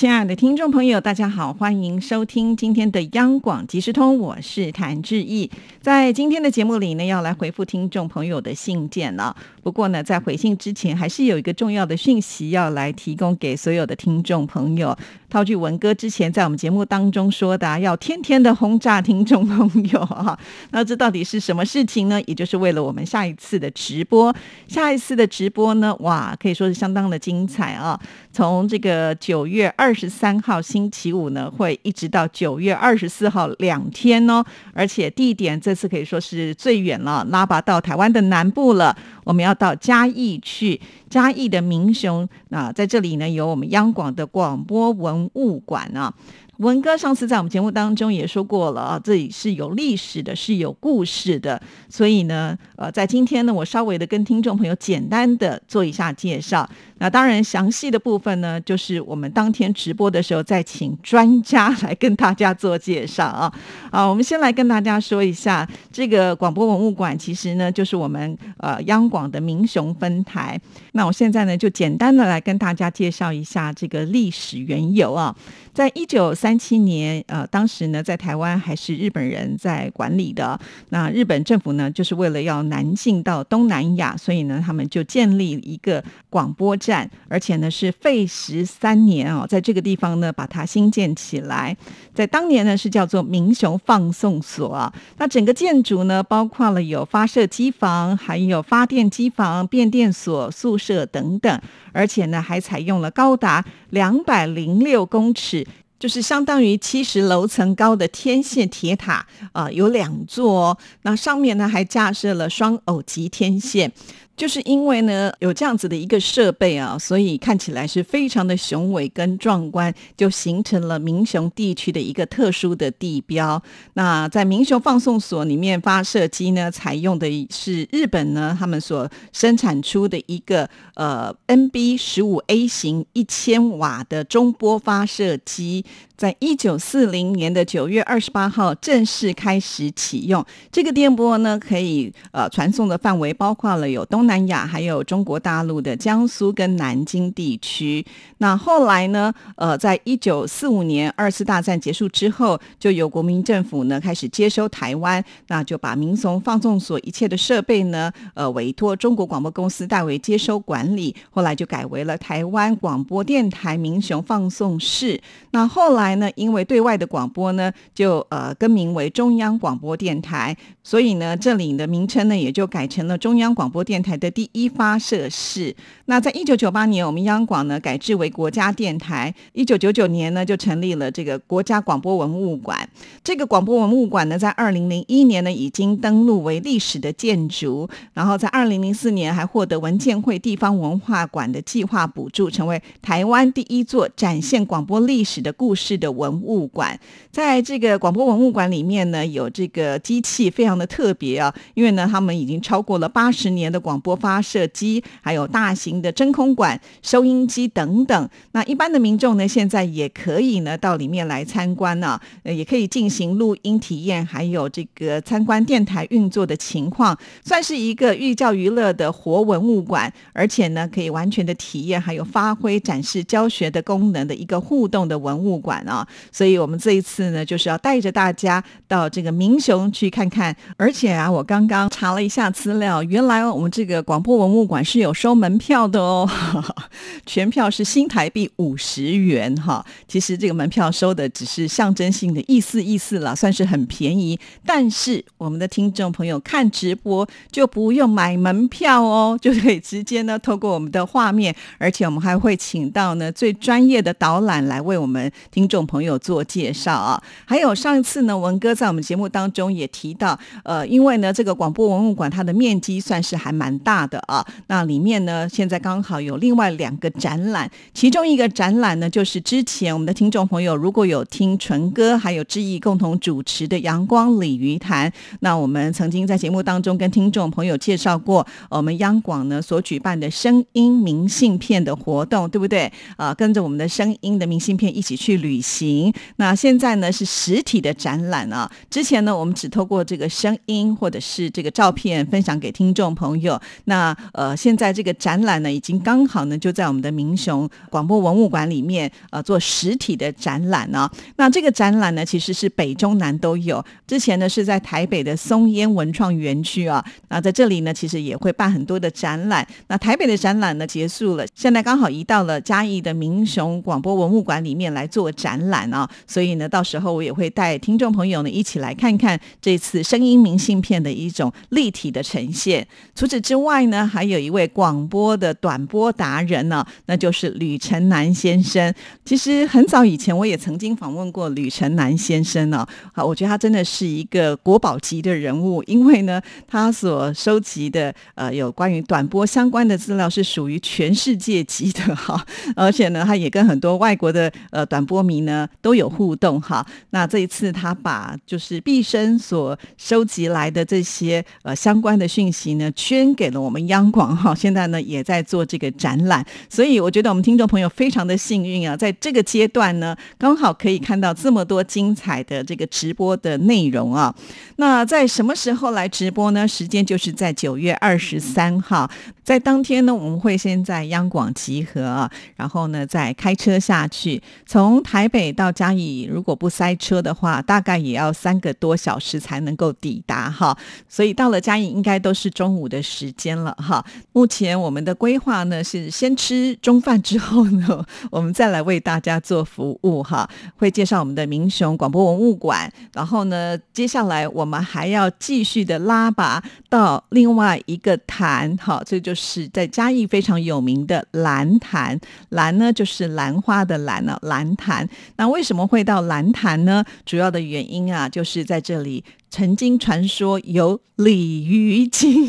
亲爱的听众朋友，大家好，欢迎收听今天的央广即时通，我是谭志毅。在今天的节目里呢，要来回复听众朋友的信件了。不过呢，在回信之前，还是有一个重要的讯息要来提供给所有的听众朋友。套句文哥之前在我们节目当中说的，要天天的轰炸听众朋友哈。那这到底是什么事情呢？也就是为了我们下一次的直播，下一次的直播呢，哇，可以说是相当的精彩啊！从这个九月二。二十三号星期五呢，会一直到九月二十四号两天哦，而且地点这次可以说是最远了，拉拔到台湾的南部了。我们要到嘉义去，嘉义的民雄啊，在这里呢有我们央广的广播文物馆啊。文哥上次在我们节目当中也说过了啊，这里是有历史的，是有故事的，所以呢，呃，在今天呢，我稍微的跟听众朋友简单的做一下介绍。那当然，详细的部分呢，就是我们当天直播的时候再请专家来跟大家做介绍啊。啊，我们先来跟大家说一下，这个广播文物馆其实呢，就是我们呃央广的民雄分台。那我现在呢，就简单的来跟大家介绍一下这个历史缘由啊。在一九三七年，呃，当时呢，在台湾还是日本人在管理的。那日本政府呢，就是为了要南进到东南亚，所以呢，他们就建立一个广播站，而且呢是费时三年哦，在这个地方呢把它新建起来。在当年呢是叫做民雄放送所啊。那整个建筑呢，包括了有发射机房，还有发电机房、变电所、宿舍等等，而且呢还采用了高达两百零六公尺。就是相当于七十楼层高的天线铁塔啊，有两座，那上面呢还架设了双偶极天线。就是因为呢有这样子的一个设备啊，所以看起来是非常的雄伟跟壮观，就形成了民雄地区的一个特殊的地标。那在民雄放送所里面，发射机呢采用的是日本呢他们所生产出的一个呃 NB 十五 A 型一千瓦的中波发射机。在一九四零年的九月二十八号正式开始启用。这个电波呢，可以呃传送的范围包括了有东三亚，还有中国大陆的江苏跟南京地区。那后来呢，呃，在一九四五年二次大战结束之后，就由国民政府呢开始接收台湾，那就把民松放送所一切的设备呢，呃，委托中国广播公司代为接收管理。后来就改为了台湾广播电台民雄放送室。那后来。呢，因为对外的广播呢，就呃更名为中央广播电台，所以呢，这里的名称呢也就改成了中央广播电台的第一发射室。那在一九九八年，我们央广呢改制为国家电台。一九九九年呢，就成立了这个国家广播文物馆。这个广播文物馆呢，在二零零一年呢已经登录为历史的建筑，然后在二零零四年还获得文建会地方文化馆的计划补助，成为台湾第一座展现广播历史的故事。的文物馆，在这个广播文物馆里面呢，有这个机器非常的特别啊，因为呢，他们已经超过了八十年的广播发射机，还有大型的真空管、收音机等等。那一般的民众呢，现在也可以呢到里面来参观呢，呃，也可以进行录音体验，还有这个参观电台运作的情况，算是一个寓教于乐的活文物馆，而且呢，可以完全的体验，还有发挥展示教学的功能的一个互动的文物馆。啊，所以我们这一次呢，就是要带着大家到这个民雄去看看。而且啊，我刚刚查了一下资料，原来我们这个这个广播文物馆是有收门票的哦，全票是新台币五十元哈。其实这个门票收的只是象征性的意思意思了，算是很便宜。但是我们的听众朋友看直播就不用买门票哦，就可以直接呢透过我们的画面，而且我们还会请到呢最专业的导览来为我们听众。朋友做介绍啊，还有上一次呢，文哥在我们节目当中也提到，呃，因为呢，这个广播文物馆它的面积算是还蛮大的啊。那里面呢，现在刚好有另外两个展览，其中一个展览呢，就是之前我们的听众朋友如果有听纯哥还有志毅共同主持的《阳光鲤鱼潭》，那我们曾经在节目当中跟听众朋友介绍过，我们央广呢所举办的声音明信片的活动，对不对？啊，跟着我们的声音的明信片一起去旅行。那现在呢是实体的展览啊，之前呢我们只透过这个声音或者是这个照片分享给听众朋友。那呃，现在这个展览呢已经刚好呢就在我们的民雄广播文物馆里面呃做实体的展览呢。那这个展览呢其实是北中南都有，之前呢是在台北的松烟文创园区啊，那在这里呢其实也会办很多的展览。那台北的展览呢结束了，现在刚好移到了嘉义的民雄广播文物馆里面来做展览啊。所以呢，到时候我也会带听众朋友呢一起来看看这次声音明信片的一种立体的呈现。除此之外外呢，还有一位广播的短波达人呢，那就是吕成南先生。其实很早以前我也曾经访问过吕成南先生呢。好，我觉得他真的是一个国宝级的人物，因为呢，他所收集的呃有关于短波相关的资料是属于全世界级的哈，而且呢，他也跟很多外国的呃短波迷呢都有。互动哈，那这一次他把就是毕生所收集来的这些呃相关的讯息呢，捐给我们央广哈，现在呢也在做这个展览，所以我觉得我们听众朋友非常的幸运啊，在这个阶段呢，刚好可以看到这么多精彩的这个直播的内容啊。那在什么时候来直播呢？时间就是在九月二十三号，在当天呢，我们会先在央广集合，然后呢再开车下去，从台北到嘉义。如果不塞车的话，大概也要三个多小时才能够抵达哈。所以到了嘉义应该都是中午的时间了哈。目前我们的规划呢是先吃中饭之后呢，我们再来为大家做服务哈。会介绍我们的民雄广播文物馆，然后呢，接下来我们还要继续的拉拔到另外一个潭哈，这就是在嘉义非常有名的蓝潭。蓝呢就是兰花的兰呢，蓝潭。那为什么？会到蓝潭呢？主要的原因啊，就是在这里曾经传说有鲤鱼精。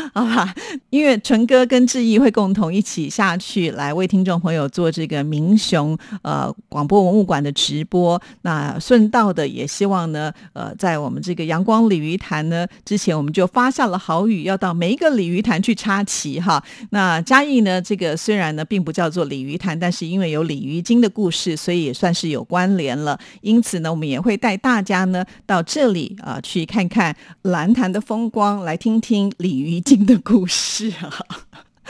好吧，因为纯哥跟志毅会共同一起下去，来为听众朋友做这个明雄呃广播文物馆的直播。那顺道的也希望呢，呃，在我们这个阳光鲤鱼潭呢之前，我们就发下了好语，要到每一个鲤鱼潭去插旗哈。那嘉义呢，这个虽然呢并不叫做鲤鱼潭，但是因为有鲤鱼精的故事，所以也算是有关联了。因此呢，我们也会带大家呢到这里啊去看看蓝潭的风光，来听听鲤鱼新。的故事啊，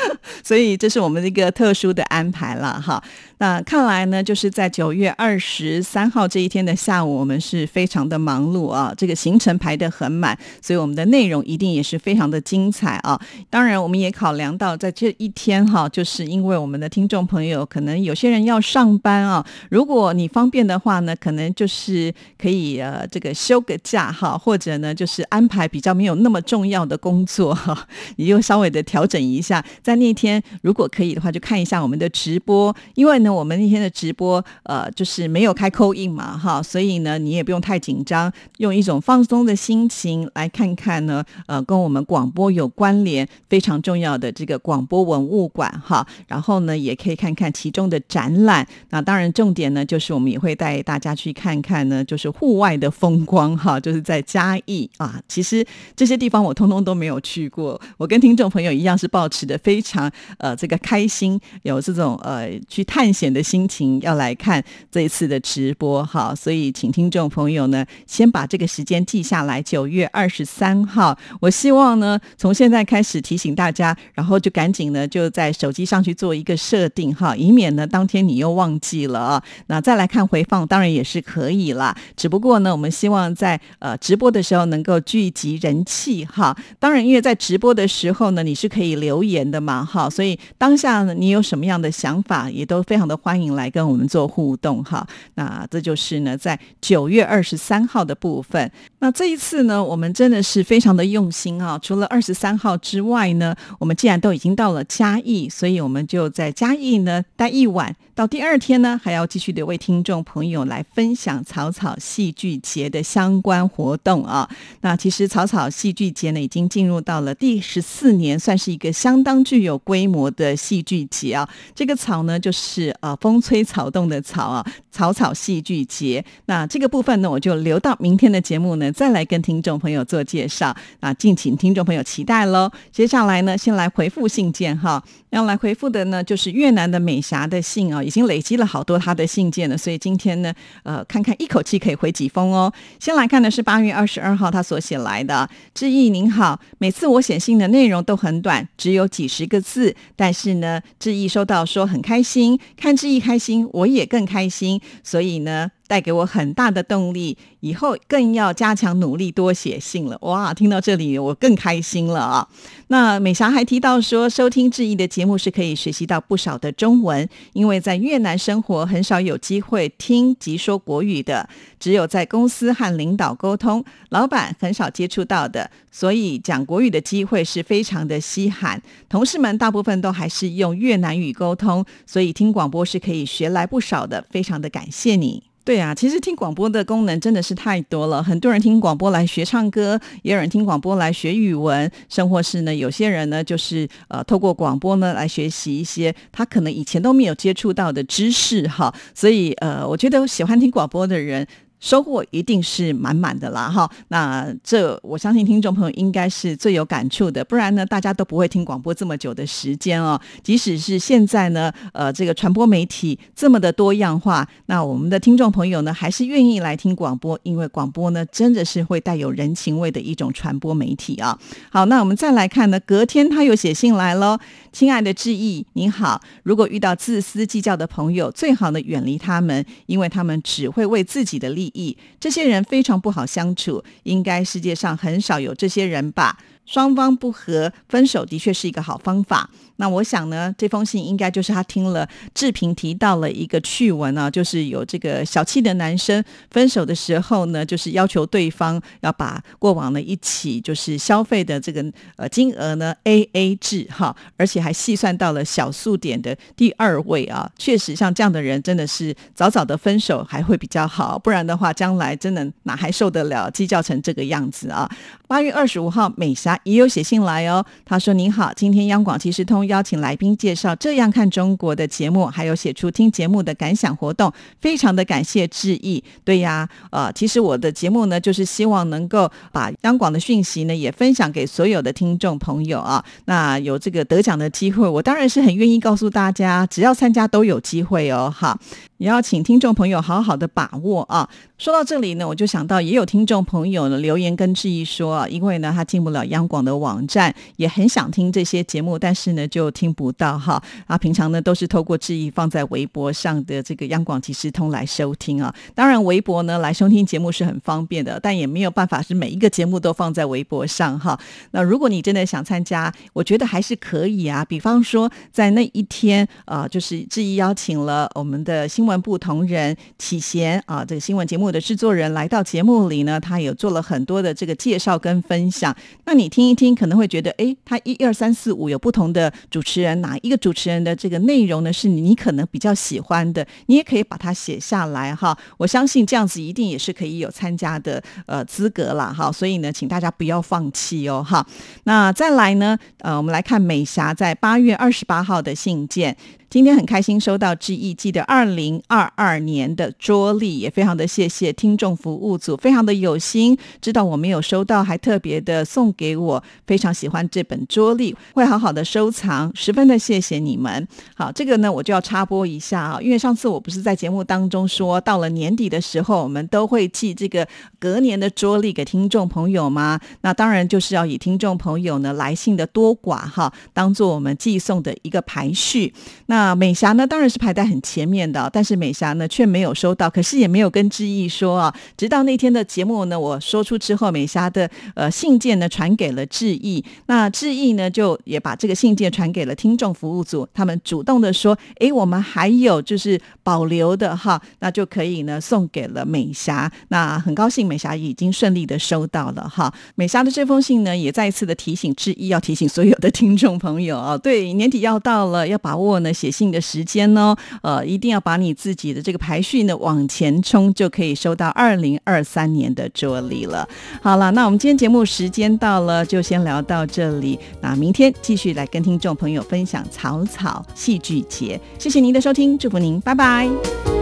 所以这是我们的一个特殊的安排了哈。那看来呢，就是在九月二十三号这一天的下午，我们是非常的忙碌啊，这个行程排得很满，所以我们的内容一定也是非常的精彩啊。当然，我们也考量到在这一天哈，就是因为我们的听众朋友可能有些人要上班啊，如果你方便的话呢，可能就是可以呃这个休个假哈，或者呢就是安排比较没有那么重要的工作哈，你就稍微的调整一下，在那天如果可以的话，就看一下我们的直播，因为呢。我们那天的直播，呃，就是没有开扣印嘛，哈，所以呢，你也不用太紧张，用一种放松的心情来看看呢，呃，跟我们广播有关联非常重要的这个广播文物馆，哈，然后呢，也可以看看其中的展览。那当然，重点呢，就是我们也会带大家去看看呢，就是户外的风光，哈，就是在嘉义啊。其实这些地方我通通都没有去过，我跟听众朋友一样是保持的非非常呃这个开心，有这种呃去探。险的心情要来看这一次的直播哈，所以请听众朋友呢先把这个时间记下来，九月二十三号。我希望呢从现在开始提醒大家，然后就赶紧呢就在手机上去做一个设定哈，以免呢当天你又忘记了啊。那再来看回放，当然也是可以啦。只不过呢，我们希望在呃直播的时候能够聚集人气哈。当然，因为在直播的时候呢，你是可以留言的嘛了哈。所以当下呢，你有什么样的想法，也都非常的欢迎来跟我们做互动哈。那这就是呢，在九月二十三号的部分。那这一次呢，我们真的是非常的用心啊。除了二十三号之外呢，我们既然都已经到了嘉义，所以我们就在嘉义呢待一晚。到第二天呢，还要继续的为听众朋友来分享草草戏剧节的相关活动啊。那其实草草戏剧节呢，已经进入到了第十四年，算是一个相当具有规模的戏剧节啊。这个草呢，就是呃风吹草动的草啊，草草戏剧节。那这个部分呢，我就留到明天的节目呢，再来跟听众朋友做介绍啊，敬请听众朋友期待喽。接下来呢，先来回复信件哈，要来回复的呢，就是越南的美霞的信啊。已经累积了好多他的信件了，所以今天呢，呃，看看一口气可以回几封哦。先来看的是八月二十二号他所写来的，志毅您好，每次我写信的内容都很短，只有几十十个字，但是呢，志毅收到说很开心，看志毅开心，我也更开心，所以呢。带给我很大的动力，以后更要加强努力，多写信了。哇，听到这里我更开心了啊！那美霞还提到说，收听志毅的节目是可以学习到不少的中文，因为在越南生活很少有机会听及说国语的，只有在公司和领导沟通，老板很少接触到的，所以讲国语的机会是非常的稀罕。同事们大部分都还是用越南语沟通，所以听广播是可以学来不少的，非常的感谢你。对啊，其实听广播的功能真的是太多了。很多人听广播来学唱歌，也有人听广播来学语文，甚或是呢，有些人呢就是呃透过广播呢来学习一些他可能以前都没有接触到的知识哈。所以呃，我觉得喜欢听广播的人。收获一定是满满的啦，哈！那这我相信听众朋友应该是最有感触的，不然呢，大家都不会听广播这么久的时间哦。即使是现在呢，呃，这个传播媒体这么的多样化，那我们的听众朋友呢，还是愿意来听广播，因为广播呢，真的是会带有人情味的一种传播媒体啊。好，那我们再来看呢，隔天他又写信来喽，亲爱的志毅，您好，如果遇到自私计较的朋友，最好呢远离他们，因为他们只会为自己的利。益这些人非常不好相处，应该世界上很少有这些人吧。双方不和，分手的确是一个好方法。那我想呢，这封信应该就是他听了志平提到了一个趣闻啊，就是有这个小气的男生分手的时候呢，就是要求对方要把过往的一起就是消费的这个呃金额呢 A A 制哈，而且还细算到了小数点的第二位啊。确实，像这样的人真的是早早的分手还会比较好，不然的话，将来真的哪还受得了计较成这个样子啊？八月二十五号，美霞。也有写信来哦，他说：“您好，今天央广即时通邀请来宾介绍《这样看中国》的节目，还有写出听节目的感想活动，非常的感谢致意。对呀，呃，其实我的节目呢，就是希望能够把央广的讯息呢，也分享给所有的听众朋友啊。那有这个得奖的机会，我当然是很愿意告诉大家，只要参加都有机会哦。哈，也要请听众朋友好好的把握啊。说到这里呢，我就想到也有听众朋友呢留言跟致意说啊，因为呢他进不了央。”广的网站也很想听这些节目，但是呢就听不到哈啊，平常呢都是透过质疑放在微博上的这个央广即时通来收听啊。当然微博呢来收听节目是很方便的，但也没有办法是每一个节目都放在微博上哈。那如果你真的想参加，我觉得还是可以啊。比方说在那一天啊，就是质疑邀请了我们的新闻部同仁启贤啊，这个新闻节目的制作人来到节目里呢，他有做了很多的这个介绍跟分享。那你听。一听，可能会觉得，哎，他一二三四五有不同的主持人，哪一个主持人的这个内容呢？是你可能比较喜欢的，你也可以把它写下来哈。我相信这样子一定也是可以有参加的呃资格了哈。所以呢，请大家不要放弃哦哈。那再来呢，呃，我们来看美霞在八月二十八号的信件。今天很开心收到 G E G 的二零二二年的桌历，也非常的谢谢听众服务组，非常的有心，知道我没有收到，还特别的送给我，非常喜欢这本桌历，会好好的收藏，十分的谢谢你们。好，这个呢我就要插播一下啊，因为上次我不是在节目当中说，到了年底的时候，我们都会寄这个隔年的桌历给听众朋友吗？那当然就是要以听众朋友呢来信的多寡哈，当做我们寄送的一个排序。那美霞呢，当然是排在很前面的，但是是美霞呢却没有收到，可是也没有跟志毅说啊。直到那天的节目呢，我说出之后，美霞的呃信件呢传给了志毅，那志毅呢就也把这个信件传给了听众服务组，他们主动的说，哎，我们还有就是保留的哈，那就可以呢送给了美霞。那很高兴美霞已经顺利的收到了哈。美霞的这封信呢，也再一次的提醒志毅，要提醒所有的听众朋友啊，对，年底要到了，要把握呢写信的时间哦，呃，一定要把你你自己的这个排序呢往前冲，就可以收到二零二三年的桌历了。好了，那我们今天节目时间到了，就先聊到这里。那明天继续来跟听众朋友分享草草戏剧节。谢谢您的收听，祝福您，拜拜。